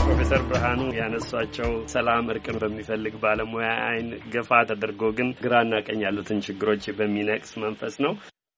ፕሮፌሰር ብርሃኑ ያነሷቸው ሰላም እርቅን በሚፈልግ ባለሙያ አይን ገፋ ተደርጎ ግን ግራና ቀኝ ያሉትን ችግሮች በሚነቅስ መንፈስ ነው።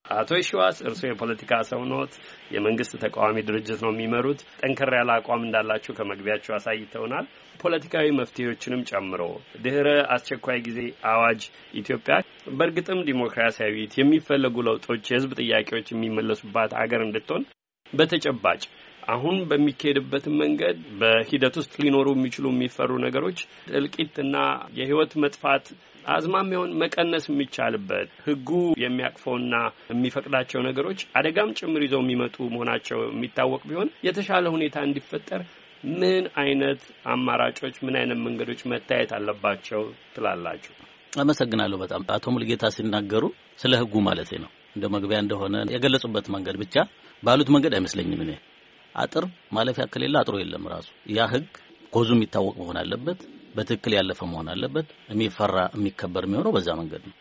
አቶ የሺዋስ እርስዎ የፖለቲካ ሰው ኖት፣ የመንግስት ተቃዋሚ ድርጅት ነው የሚመሩት። ጠንከር ያለ አቋም እንዳላችሁ ከመግቢያቸው አሳይተውናል። ፖለቲካዊ መፍትሄዎችንም ጨምሮ ድህረ አስቸኳይ ጊዜ አዋጅ ኢትዮጵያ በእርግጥም ዲሞክራሲያዊት የሚፈለጉ ለውጦች፣ የህዝብ ጥያቄዎች የሚመለሱባት አገር እንድትሆን በተጨባጭ አሁን በሚካሄድበትን መንገድ በሂደት ውስጥ ሊኖሩ የሚችሉ የሚፈሩ ነገሮች እልቂትና የህይወት መጥፋት አዝማሚያውን መቀነስ የሚቻልበት ህጉ የሚያቅፈውና የሚፈቅዳቸው ነገሮች አደጋም ጭምር ይዘው የሚመጡ መሆናቸው የሚታወቅ ቢሆን የተሻለ ሁኔታ እንዲፈጠር ምን አይነት አማራጮች፣ ምን አይነት መንገዶች መታየት አለባቸው ትላላችሁ? አመሰግናለሁ በጣም። አቶ ሙልጌታ ሲናገሩ ስለ ህጉ ማለት ነው። እንደ መግቢያ እንደሆነ የገለጹበት መንገድ ብቻ ባሉት መንገድ አይመስለኝም እኔ አጥር ማለፊያ ከሌለ አጥሮ የለም። ራሱ ያ ህግ ኮዙ የሚታወቅ መሆን አለበት። በትክክል ያለፈ መሆን አለበት። የሚፈራ የሚከበር የሚሆነው በዛ መንገድ ነው።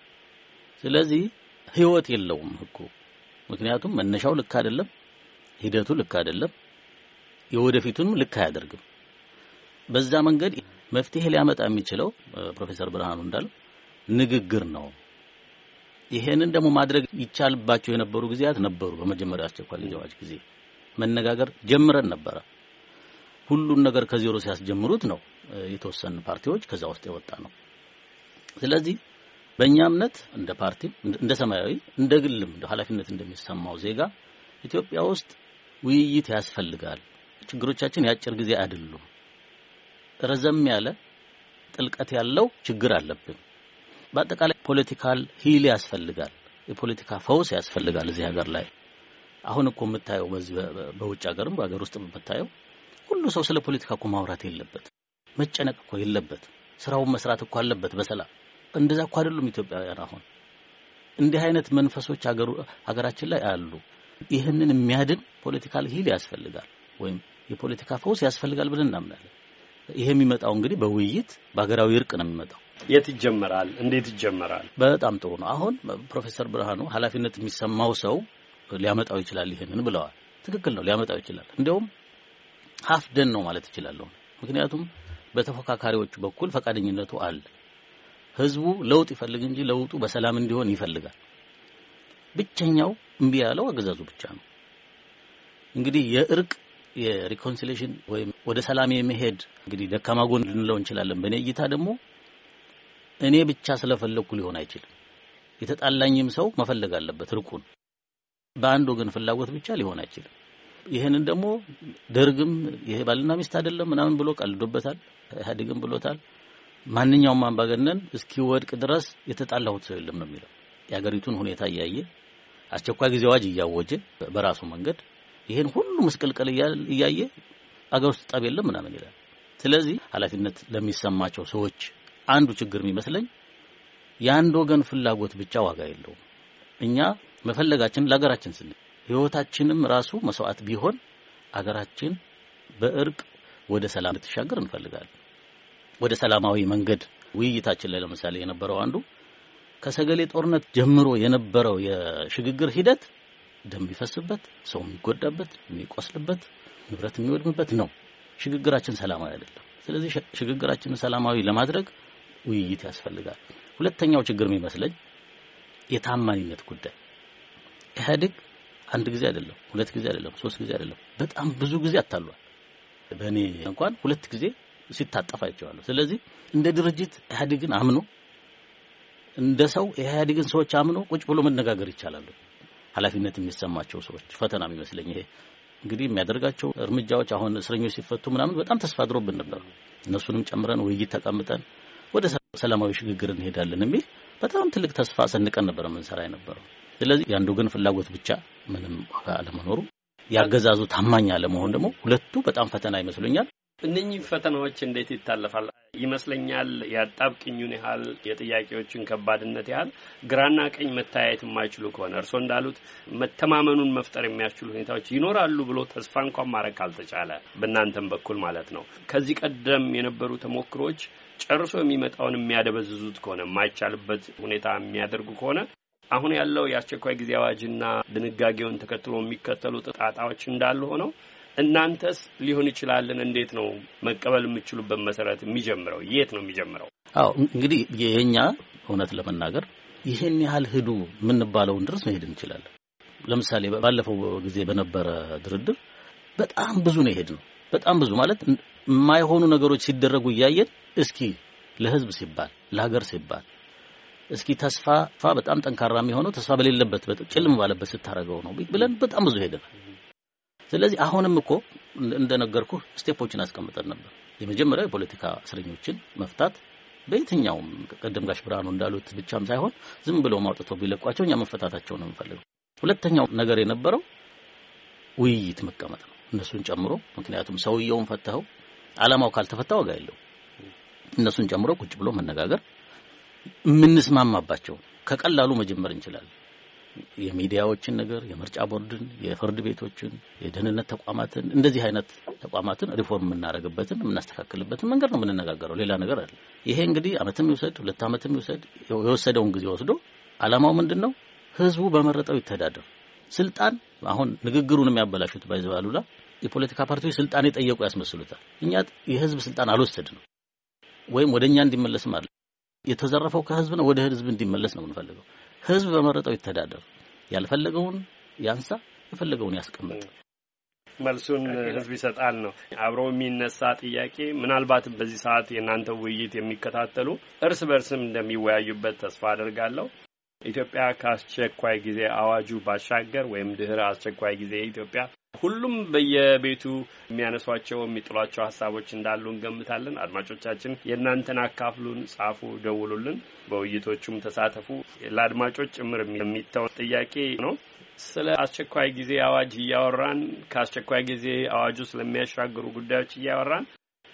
ስለዚህ ህይወት የለውም ህጉ። ምክንያቱም መነሻው ልክ አይደለም፣ ሂደቱ ልክ አይደለም፣ የወደፊቱንም ልክ አያደርግም። በዛ መንገድ መፍትሄ ሊያመጣ የሚችለው ፕሮፌሰር ብርሃኑ እንዳለው ንግግር ነው። ይሄንን ደግሞ ማድረግ ይቻልባቸው የነበሩ ጊዜያት ነበሩ። በመጀመሪያ አስቸኳይ ጊዜ አዋጅ ጊዜ መነጋገር ጀምረን ነበረ። ሁሉን ነገር ከዜሮ ሲያስጀምሩት ነው የተወሰኑ ፓርቲዎች ከዛ ውስጥ የወጣ ነው። ስለዚህ በእኛ እምነት እንደ ፓርቲ እንደ ሰማያዊ እንደ ግልም እንደ ኃላፊነት እንደሚሰማው ዜጋ ኢትዮጵያ ውስጥ ውይይት ያስፈልጋል። ችግሮቻችን የአጭር ጊዜ አይደሉም። ረዘም ያለ ጥልቀት ያለው ችግር አለብን። በአጠቃላይ political heal ያስፈልጋል። የፖለቲካ ፈውስ ያስፈልጋል እዚህ ሀገር ላይ አሁን እኮ የምታየው በዚህ በውጭ ሀገርም በሀገር ውስጥ የምታየው ሁሉ ሰው ስለ ፖለቲካ እኮ ማውራት የለበት መጨነቅ እኮ የለበት ስራውን መስራት እኮ አለበት በሰላም። እንደዛ እኮ አይደሉም ኢትዮጵያውያን አሁን። እንዲህ አይነት መንፈሶች ሀገራችን ላይ አሉ። ይህንን የሚያድን political heal ያስፈልጋል ወይም የፖለቲካ ፈውስ ያስፈልጋል ብለን እናምናለን። ይሄ የሚመጣው እንግዲህ በውይይት በሀገራዊ እርቅ ነው የሚመጣው። የት ይጀመራል? እንዴት ይጀመራል? በጣም ጥሩ ነው። አሁን ፕሮፌሰር ብርሃኑ ኃላፊነት የሚሰማው ሰው ሊያመጣው ይችላል ይሄንን ብለዋል። ትክክል ነው፣ ሊያመጣው ይችላል። እንዲያውም ሀፍ ደን ነው ማለት እችላለሁ። ምክንያቱም በተፎካካሪዎቹ በኩል ፈቃደኝነቱ አለ። ህዝቡ ለውጥ ይፈልግ እንጂ ለውጡ በሰላም እንዲሆን ይፈልጋል። ብቸኛው እምቢ ያለው አገዛዙ ብቻ ነው። እንግዲህ የእርቅ የሪኮንሲሌሽን ወይም ወደ ሰላም የመሄድ እንግዲህ ደካማ ጎን ልንለው እንችላለን። በእኔ እይታ ደግሞ እኔ ብቻ ስለፈለግኩ ሊሆን አይችልም። የተጣላኝም ሰው መፈለግ አለበት እርቁን በአንድ ወገን ፍላጎት ብቻ ሊሆን አይችልም። ይህንን ደግሞ ደርግም ይሄ ባልና ሚስት አይደለም ምናምን ብሎ ቀልዶበታል። ኢህአዴግም ብሎታል። ማንኛውም አምባገነን እስኪወድቅ ድረስ የተጣላሁት ሰው የለም ነው የሚለው። የሀገሪቱን ሁኔታ እያየ አስቸኳይ ጊዜ አዋጅ እያወጀ በራሱ መንገድ ይሄን ሁሉ ምስቅልቅል እያየ አገር ውስጥ ጠብ የለም ምናምን ይላል። ስለዚህ ኃላፊነት ለሚሰማቸው ሰዎች አንዱ ችግር የሚመስለኝ የአንድ ወገን ፍላጎት ብቻ ዋጋ የለውም። እኛ መፈለጋችን ለሀገራችን ስንል ህይወታችንም ራሱ መስዋዕት ቢሆን አገራችን በእርቅ ወደ ሰላም ልትሻገር እንፈልጋለን። ወደ ሰላማዊ መንገድ ውይይታችን ላይ ለምሳሌ የነበረው አንዱ ከሰገሌ ጦርነት ጀምሮ የነበረው የሽግግር ሂደት ደም ቢፈስበት፣ ሰው የሚጎዳበት፣ የሚቆስልበት፣ ንብረት የሚወድምበት ነው። ሽግግራችን ሰላማዊ አይደለም። ስለዚህ ሽግግራችንን ሰላማዊ ለማድረግ ውይይት ያስፈልጋል። ሁለተኛው ችግር የሚመስለኝ የታማኝነት ጉዳይ ኢህአዴግ አንድ ጊዜ አይደለም፣ ሁለት ጊዜ አይደለም፣ ሶስት ጊዜ አይደለም፣ በጣም ብዙ ጊዜ አታሏል። በእኔ እንኳን ሁለት ጊዜ ሲታጠፍ አይቼዋለሁ። ስለዚህ እንደ ድርጅት ኢህአዴግን አምኖ እንደ ሰው የኢህአዴግን ሰዎች አምኖ ቁጭ ብሎ መነጋገር ይቻላሉ። ኃላፊነት የሚሰማቸው ሰዎች ፈተና የሚመስለኝ ይሄ እንግዲህ የሚያደርጋቸው እርምጃዎች አሁን እስረኞች ሲፈቱ ምናምን በጣም ተስፋ አድሮብን ነበር። እነሱንም ጨምረን ውይይት ተቀምጠን ወደ ሰላማዊ ሽግግር እንሄዳለን የሚል በጣም ትልቅ ተስፋ ሰንቀን ነበር የምንሰራ የነበረው። ስለዚህ የአንዱ ግን ፍላጎት ብቻ ምንም ዋጋ አለመኖሩ ያገዛዙ ታማኝ አለመሆን ደግሞ ሁለቱ በጣም ፈተና ይመስሉኛል። እነኚህ ፈተናዎች እንዴት ይታለፋል? ይመስለኛል የአጣብቅኙን ያህል የጥያቄዎችን ከባድነት ያህል ግራና ቀኝ መታያየት የማይችሉ ከሆነ እርስዎ እንዳሉት መተማመኑን መፍጠር የሚያስችሉ ሁኔታዎች ይኖራሉ ብሎ ተስፋ እንኳን ማድረግ ካልተቻለ በእናንተም በኩል ማለት ነው ከዚህ ቀደም የነበሩ ተሞክሮች ጨርሶ የሚመጣውን የሚያደበዝዙት ከሆነ የማይቻልበት ሁኔታ የሚያደርጉ ከሆነ አሁን ያለው የአስቸኳይ ጊዜ አዋጅና ድንጋጌውን ተከትሎ የሚከተሉ ጣጣዎች እንዳሉ ሆነው እናንተስ ሊሆን ይችላልን? እንዴት ነው መቀበል የምችሉበት መሰረት የሚጀምረው? የት ነው የሚጀምረው? አዎ እንግዲህ የኛ እውነት ለመናገር ይህን ያህል ሂዱ የምንባለውን ድረስ መሄድ እንችላለን። ለምሳሌ ባለፈው ጊዜ በነበረ ድርድር በጣም ብዙ ነው የሄድ ነው። በጣም ብዙ ማለት የማይሆኑ ነገሮች ሲደረጉ እያየን እስኪ ለህዝብ ሲባል ለሀገር ሲባል እስኪ ተስፋ በጣም ጠንካራ የሚሆነው ተስፋ በሌለበት ጭልም ባለበት ስታደርገው ነው ብለን በጣም ብዙ ሄደናል። ስለዚህ አሁንም እኮ እንደነገርኩ ስቴፖችን አስቀምጠን ነበር። የመጀመሪያው የፖለቲካ እስረኞችን መፍታት በየትኛውም ቀደም ጋሽ ብርሃኑ እንዳሉት ብቻም ሳይሆን ዝም ብለው ማውጥተው ቢለቋቸው እኛ መፈታታቸው ነው የምንፈልገው። ሁለተኛው ነገር የነበረው ውይይት መቀመጥ ነው እነሱን ጨምሮ። ምክንያቱም ሰውየውን ፈተኸው አላማው ካልተፈታ ዋጋ የለው። እነሱን ጨምሮ ቁጭ ብሎ መነጋገር የምንስማማባቸው ከቀላሉ መጀመር እንችላለን። የሚዲያዎችን ነገር፣ የምርጫ ቦርድን፣ የፍርድ ቤቶችን፣ የደህንነት ተቋማትን እንደዚህ አይነት ተቋማትን ሪፎርም የምናደርግበትን የምናስተካክልበትን መንገድ ነው የምንነጋገረው። ሌላ ነገር አለ። ይሄ እንግዲህ አመትም ይውሰድ ሁለት አመትም ይውሰድ የወሰደውን ጊዜ ወስዶ አላማው ምንድን ነው? ህዝቡ በመረጠው ይተዳደር። ስልጣን አሁን ንግግሩን የሚያበላሹት ባይዘባሉላ የፖለቲካ ፓርቲዎች ስልጣን የጠየቁ ያስመስሉታል። እኛ የህዝብ ስልጣን አልወሰድንም ወይም ወደ እኛ እንዲመለስም አለ የተዘረፈው ከህዝብ ነው፣ ወደ ህዝብ እንዲመለስ ነው የምንፈልገው። ህዝብ በመረጠው ይተዳደር፣ ያልፈለገውን ያንሳ፣ የፈለገውን ያስቀምጥ። መልሱን ህዝብ ይሰጣል ነው አብሮ የሚነሳ ጥያቄ። ምናልባትም በዚህ ሰዓት የእናንተ ውይይት የሚከታተሉ እርስ በርስም እንደሚወያዩበት ተስፋ አድርጋለሁ። ኢትዮጵያ ከአስቸኳይ ጊዜ አዋጁ ባሻገር ወይም ድህረ አስቸኳይ ጊዜ ኢትዮጵያ ሁሉም በየቤቱ የሚያነሷቸው የሚጥሏቸው ሀሳቦች እንዳሉ እንገምታለን። አድማጮቻችን የእናንተን አካፍሉን፣ ጻፉ፣ ደውሉልን፣ በውይይቶቹም ተሳተፉ። ለአድማጮች ጭምር የሚተው ጥያቄ ነው። ስለ አስቸኳይ ጊዜ አዋጅ እያወራን ከአስቸኳይ ጊዜ አዋጁ ስለሚያሻግሩ ጉዳዮች እያወራን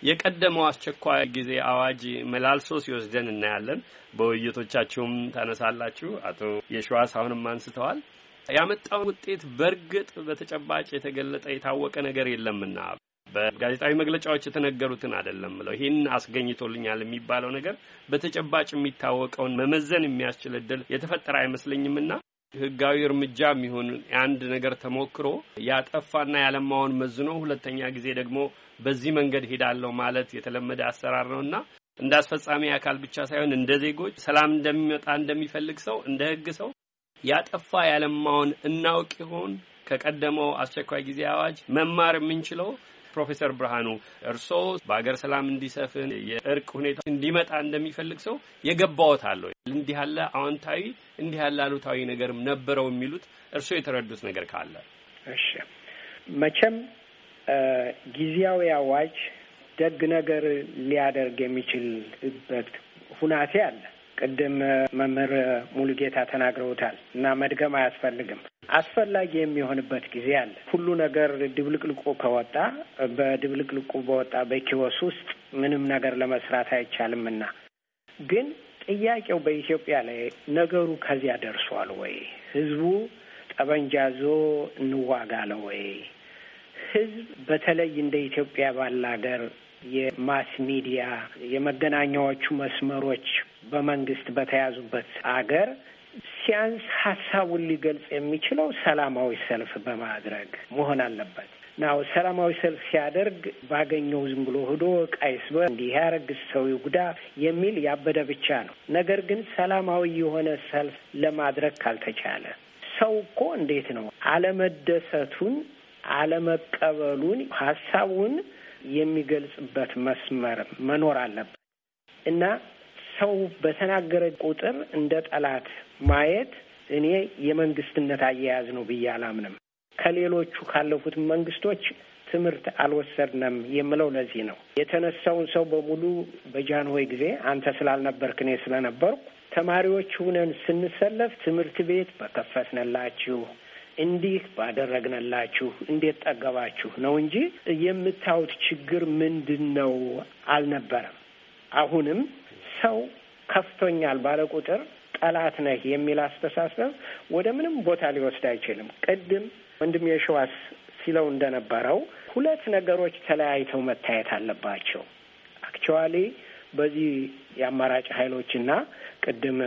የቀደመው አስቸኳይ ጊዜ አዋጅ መላልሶ ሲወስደን እናያለን። በውይይቶቻችሁም ታነሳላችሁ። አቶ የሸዋስ አሁንም አንስተዋል። ያመጣው ውጤት በእርግጥ በተጨባጭ የተገለጠ የታወቀ ነገር የለምና በጋዜጣዊ መግለጫዎች የተነገሩትን አይደለም ብለው ይህን አስገኝቶልኛል የሚባለው ነገር በተጨባጭ የሚታወቀውን መመዘን የሚያስችል እድል የተፈጠረ አይመስለኝምና ህጋዊ እርምጃ የሚሆን የአንድ ነገር ተሞክሮ ያጠፋና ያለማውን መዝኖ ሁለተኛ ጊዜ ደግሞ በዚህ መንገድ ሄዳለሁ ማለት የተለመደ አሰራር ነውና እንደ አስፈጻሚ አካል ብቻ ሳይሆን እንደ ዜጎች ሰላም እንደሚመጣ እንደሚፈልግ ሰው እንደ ህግ ሰው ያጠፋ ያለማውን እናውቅ ይሆን? ከቀደመው አስቸኳይ ጊዜ አዋጅ መማር የምንችለው ፕሮፌሰር ብርሃኑ እርስዎ በሀገር ሰላም እንዲሰፍን የእርቅ ሁኔታ እንዲመጣ እንደሚፈልግ ሰው የገባዎት አለው እንዲህ ያለ አዎንታዊ እንዲህ ያለ አሉታዊ ነገርም ነበረው የሚሉት እርስዎ የተረዱት ነገር ካለ? እሺ መቼም ጊዜያዊ አዋጅ ደግ ነገር ሊያደርግ የሚችልበት ሁናቴ አለ። ቅድም መምህር ሙሉጌታ ተናግረውታል እና መድገም አያስፈልግም። አስፈላጊ የሚሆንበት ጊዜ አለ። ሁሉ ነገር ድብልቅልቁ ከወጣ በድብልቅልቁ በወጣ በኪዮስ ውስጥ ምንም ነገር ለመስራት አይቻልምና ግን ጥያቄው በኢትዮጵያ ላይ ነገሩ ከዚያ ደርሷል ወይ? ህዝቡ ጠበንጃ ይዞ እንዋጋለን ወይ? ህዝብ በተለይ እንደ ኢትዮጵያ ባለ ሀገር የ mass media የመገናኛዎቹ መስመሮች በመንግስት በተያዙበት አገር ሲያንስ ሀሳቡን ሊገልጽ የሚችለው ሰላማዊ ሰልፍ በማድረግ መሆን አለበት። now ሰላማዊ ሰልፍ ሲያደርግ ባገኘው ዝም ብሎ ሂዶ ቃይስ እንዲህ ያረግ ሰው ጉዳ የሚል ያበደ ብቻ ነው። ነገር ግን ሰላማዊ የሆነ ሰልፍ ለማድረግ ካልተቻለ ሰው እኮ እንዴት ነው አለመደሰቱን አለመቀበሉን ሀሳቡን የሚገልጽበት መስመር መኖር አለበት እና ሰው በተናገረ ቁጥር እንደ ጠላት ማየት እኔ የመንግስትነት አያያዝ ነው ብዬ አላምንም። ከሌሎቹ ካለፉት መንግስቶች ትምህርት አልወሰድንም የምለው ለዚህ ነው። የተነሳውን ሰው በሙሉ በጃንሆይ ጊዜ አንተ ስላልነበርክ እኔ ስለነበርኩ ተማሪዎች ሁነን ስንሰለፍ ትምህርት ቤት በከፈትንላችሁ እንዲህ ባደረግንላችሁ እንዴት ጠገባችሁ ነው እንጂ የምታዩት ችግር ምንድን ነው አልነበረም። አሁንም ሰው ከፍቶኛል ባለ ቁጥር ጠላት ነህ የሚል አስተሳሰብ ወደ ምንም ቦታ ሊወስድ አይችልም። ቅድም ወንድም የሸዋስ ሲለው እንደነበረው ሁለት ነገሮች ተለያይተው መታየት አለባቸው። actually በዚህ የአማራጭ ኃይሎችና ቅድም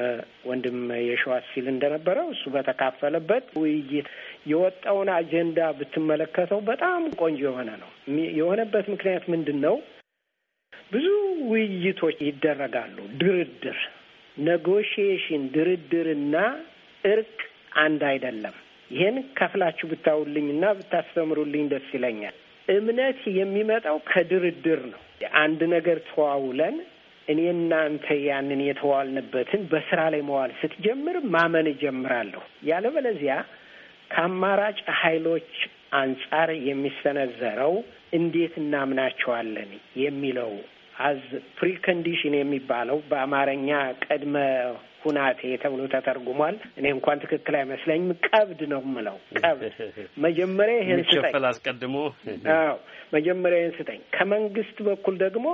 ወንድም የሸዋስ ሲል እንደነበረው እሱ በተካፈለበት ውይይት የወጣውን አጀንዳ ብትመለከተው በጣም ቆንጆ የሆነ ነው። የሆነበት ምክንያት ምንድን ነው? ብዙ ውይይቶች ይደረጋሉ። ድርድር፣ negotiation፣ ድርድርና እርቅ አንድ አይደለም። ይሄን ከፍላችሁ ብታውልኝና ብታስተምሩልኝ ደስ ይለኛል። እምነት የሚመጣው ከድርድር ነው። አንድ ነገር ተዋውለን እኔ እናንተ ያንን የተዋልንበትን በስራ ላይ መዋል ስትጀምር ማመን እጀምራለሁ። ያለበለዚያ ከአማራጭ ኃይሎች አንጻር የሚሰነዘረው እንዴት እናምናቸዋለን የሚለው as precondition የሚባለው በአማርኛ ቅድመ ሁናቴ ተብሎ ተተርጉሟል። እኔ እንኳን ትክክል አይመስለኝም። ቀብድ ነው የምለው። ቀብድ መጀመሪያ ይሄን ስጠኝ፣ አስቀድሞ አዎ መጀመሪያ ይሄን ስጠኝ። ከመንግስት በኩል ደግሞ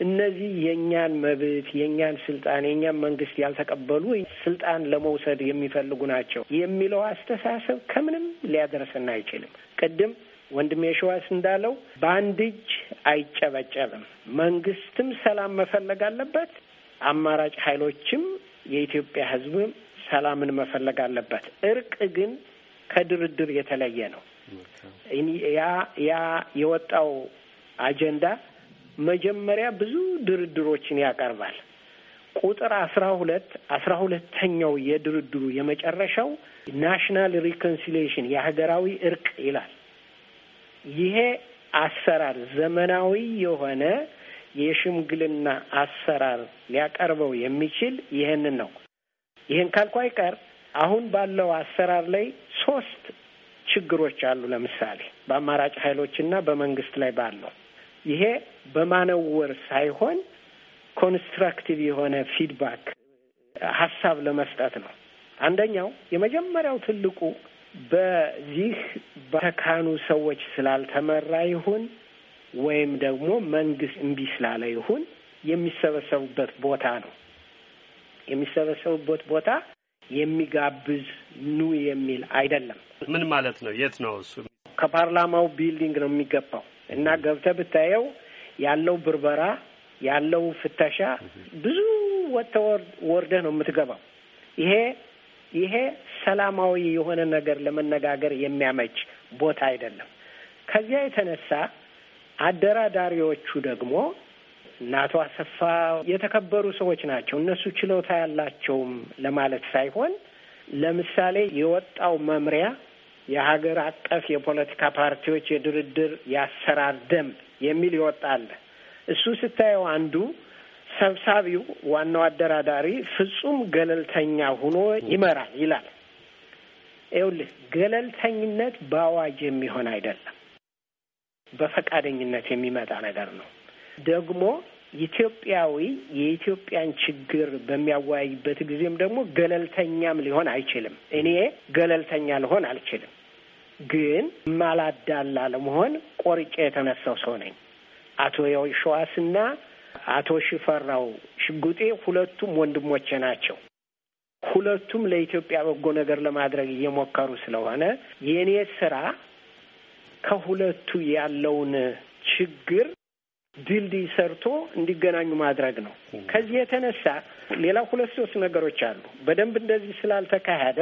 እነዚህ የእኛን መብት የእኛን ስልጣን የእኛን መንግስት ያልተቀበሉ ስልጣን ለመውሰድ የሚፈልጉ ናቸው የሚለው አስተሳሰብ ከምንም ሊያደርሰን አይችልም። ቅድም ወንድም የሸዋስ እንዳለው በአንድ እጅ አይጨበጨብም። መንግስትም ሰላም መፈለግ አለበት። አማራጭ ኃይሎችም የኢትዮጵያ ሕዝብም ሰላምን መፈለግ አለበት። እርቅ ግን ከድርድር የተለየ ነው። ያ ያ የወጣው አጀንዳ መጀመሪያ ብዙ ድርድሮችን ያቀርባል። ቁጥር አስራ ሁለት አስራ ሁለተኛው የድርድሩ የመጨረሻው national reconciliation የሀገራዊ እርቅ ይላል። ይሄ አሰራር ዘመናዊ የሆነ የሽምግልና አሰራር ሊያቀርበው የሚችል ይህንን ነው። ይህን ካልኩ አይቀር አሁን ባለው አሰራር ላይ ሶስት ችግሮች አሉ። ለምሳሌ በአማራጭ ኃይሎችና በመንግስት ላይ ባለው ይሄ በማነወር ሳይሆን constructive የሆነ feedback ሀሳብ ለመስጠት ነው። አንደኛው የመጀመሪያው ትልቁ በዚህ በተካኑ ሰዎች ስላልተመራ ይሁን ወይም ደግሞ መንግስት እምቢ ስላለ ይሁን የሚሰበሰቡበት ቦታ ነው። የሚሰበሰቡበት ቦታ የሚጋብዝ ኑ የሚል አይደለም። ምን ማለት ነው? የት ነው እሱ? ከፓርላማው building ነው የሚገባው እና ገብተህ ብታየው ያለው ብርበራ ያለው ፍተሻ ብዙ ወጥተህ ወርደህ ነው የምትገባው። ይሄ ይሄ ሰላማዊ የሆነ ነገር ለመነጋገር የሚያመች ቦታ አይደለም። ከዚያ የተነሳ አደራዳሪዎቹ ደግሞ እነ አቶ አሰፋ የተከበሩ ሰዎች ናቸው። እነሱ ችሎታ ያላቸውም ለማለት ሳይሆን ለምሳሌ የወጣው መምሪያ የሀገር አቀፍ የፖለቲካ ፓርቲዎች የድርድር የአሰራር ደንብ የሚል ይወጣል። እሱ ስታየው አንዱ ሰብሳቢው ዋናው አደራዳሪ ፍጹም ገለልተኛ ሆኖ ይመራል ይላል። ይኸውልህ ገለልተኝነት በአዋጅ የሚሆን አይደለም፣ በፈቃደኝነት የሚመጣ ነገር ነው። ደግሞ ኢትዮጵያዊ የኢትዮጵያን ችግር በሚያወያይበት ጊዜም ደግሞ ገለልተኛም ሊሆን አይችልም። እኔ ገለልተኛ ልሆን አልችልም፣ ግን ማላዳላ ለመሆን ቆርጬ የተነሳው ሰው ነኝ። አቶ የሸዋስና አቶ ሽፈራው ሽጉጤ ሁለቱም ወንድሞቼ ናቸው። ሁለቱም ለኢትዮጵያ በጎ ነገር ለማድረግ እየሞከሩ ስለሆነ የእኔ ስራ ከሁለቱ ያለውን ችግር ድልድይ ሰርቶ እንዲገናኙ ማድረግ ነው። ከዚህ የተነሳ ሌላ ሁለት ሶስት ነገሮች አሉ። በደንብ እንደዚህ ስላልተካሄደ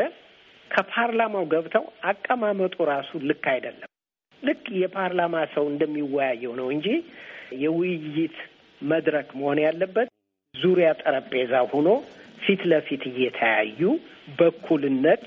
ከፓርላማው ገብተው አቀማመጡ ራሱ ልክ አይደለም። ልክ የፓርላማ ሰው እንደሚወያየው ነው እንጂ የውይይት መድረክ መሆን ያለበት ዙሪያ ጠረጴዛ ሆኖ ፊት ለፊት እየተያዩ በእኩልነት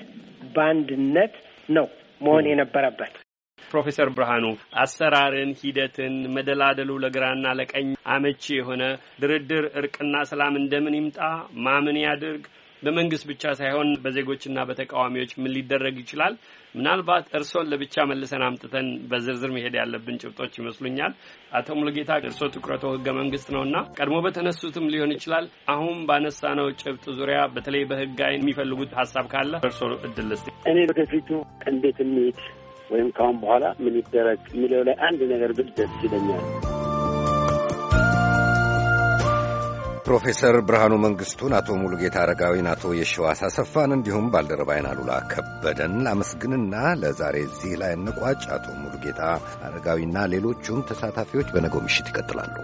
በአንድነት ነው መሆን የነበረበት። ፕሮፌሰር ብርሃኑ አሰራርን፣ ሂደትን፣ መደላደሉ ለግራና ለቀኝ አመቺ የሆነ ድርድር፣ እርቅና ሰላም እንደምን ይምጣ ማምን ያድርግ በመንግስት ብቻ ሳይሆን በዜጎችና በተቃዋሚዎች ምን ሊደረግ ይችላል? ምናልባት እርሶን ለብቻ መልሰን አምጥተን በዝርዝር መሄድ ያለብን ጭብጦች ይመስሉኛል። አቶ ሙሉጌታ እርሶ ትኩረቶ ህገ መንግስት ነውና ቀድሞ በተነሱትም ሊሆን ይችላል። አሁን ባነሳነው ጭብጥ ዙሪያ በተለይ በህግ አይን የሚፈልጉት ሀሳብ ካለ እርሶ እድል ልስጥ። እኔ ወደፊቱ እንዴት እንሂድ ወይም ካሁን በኋላ ምን ይደረግ የሚለው ላይ አንድ ነገር ብል ደስ ይለኛል። ፕሮፌሰር ብርሃኑ መንግስቱን፣ አቶ ሙሉጌታ አረጋዊን፣ አቶ የሸዋስ አሰፋን እንዲሁም ባልደረባይን አሉላ ከበደን ላመስግንና ለዛሬ እዚህ ላይ እንቋጭ። አቶ ሙሉጌታ አረጋዊና ሌሎቹም ተሳታፊዎች በነገው ምሽት ይቀጥላሉ።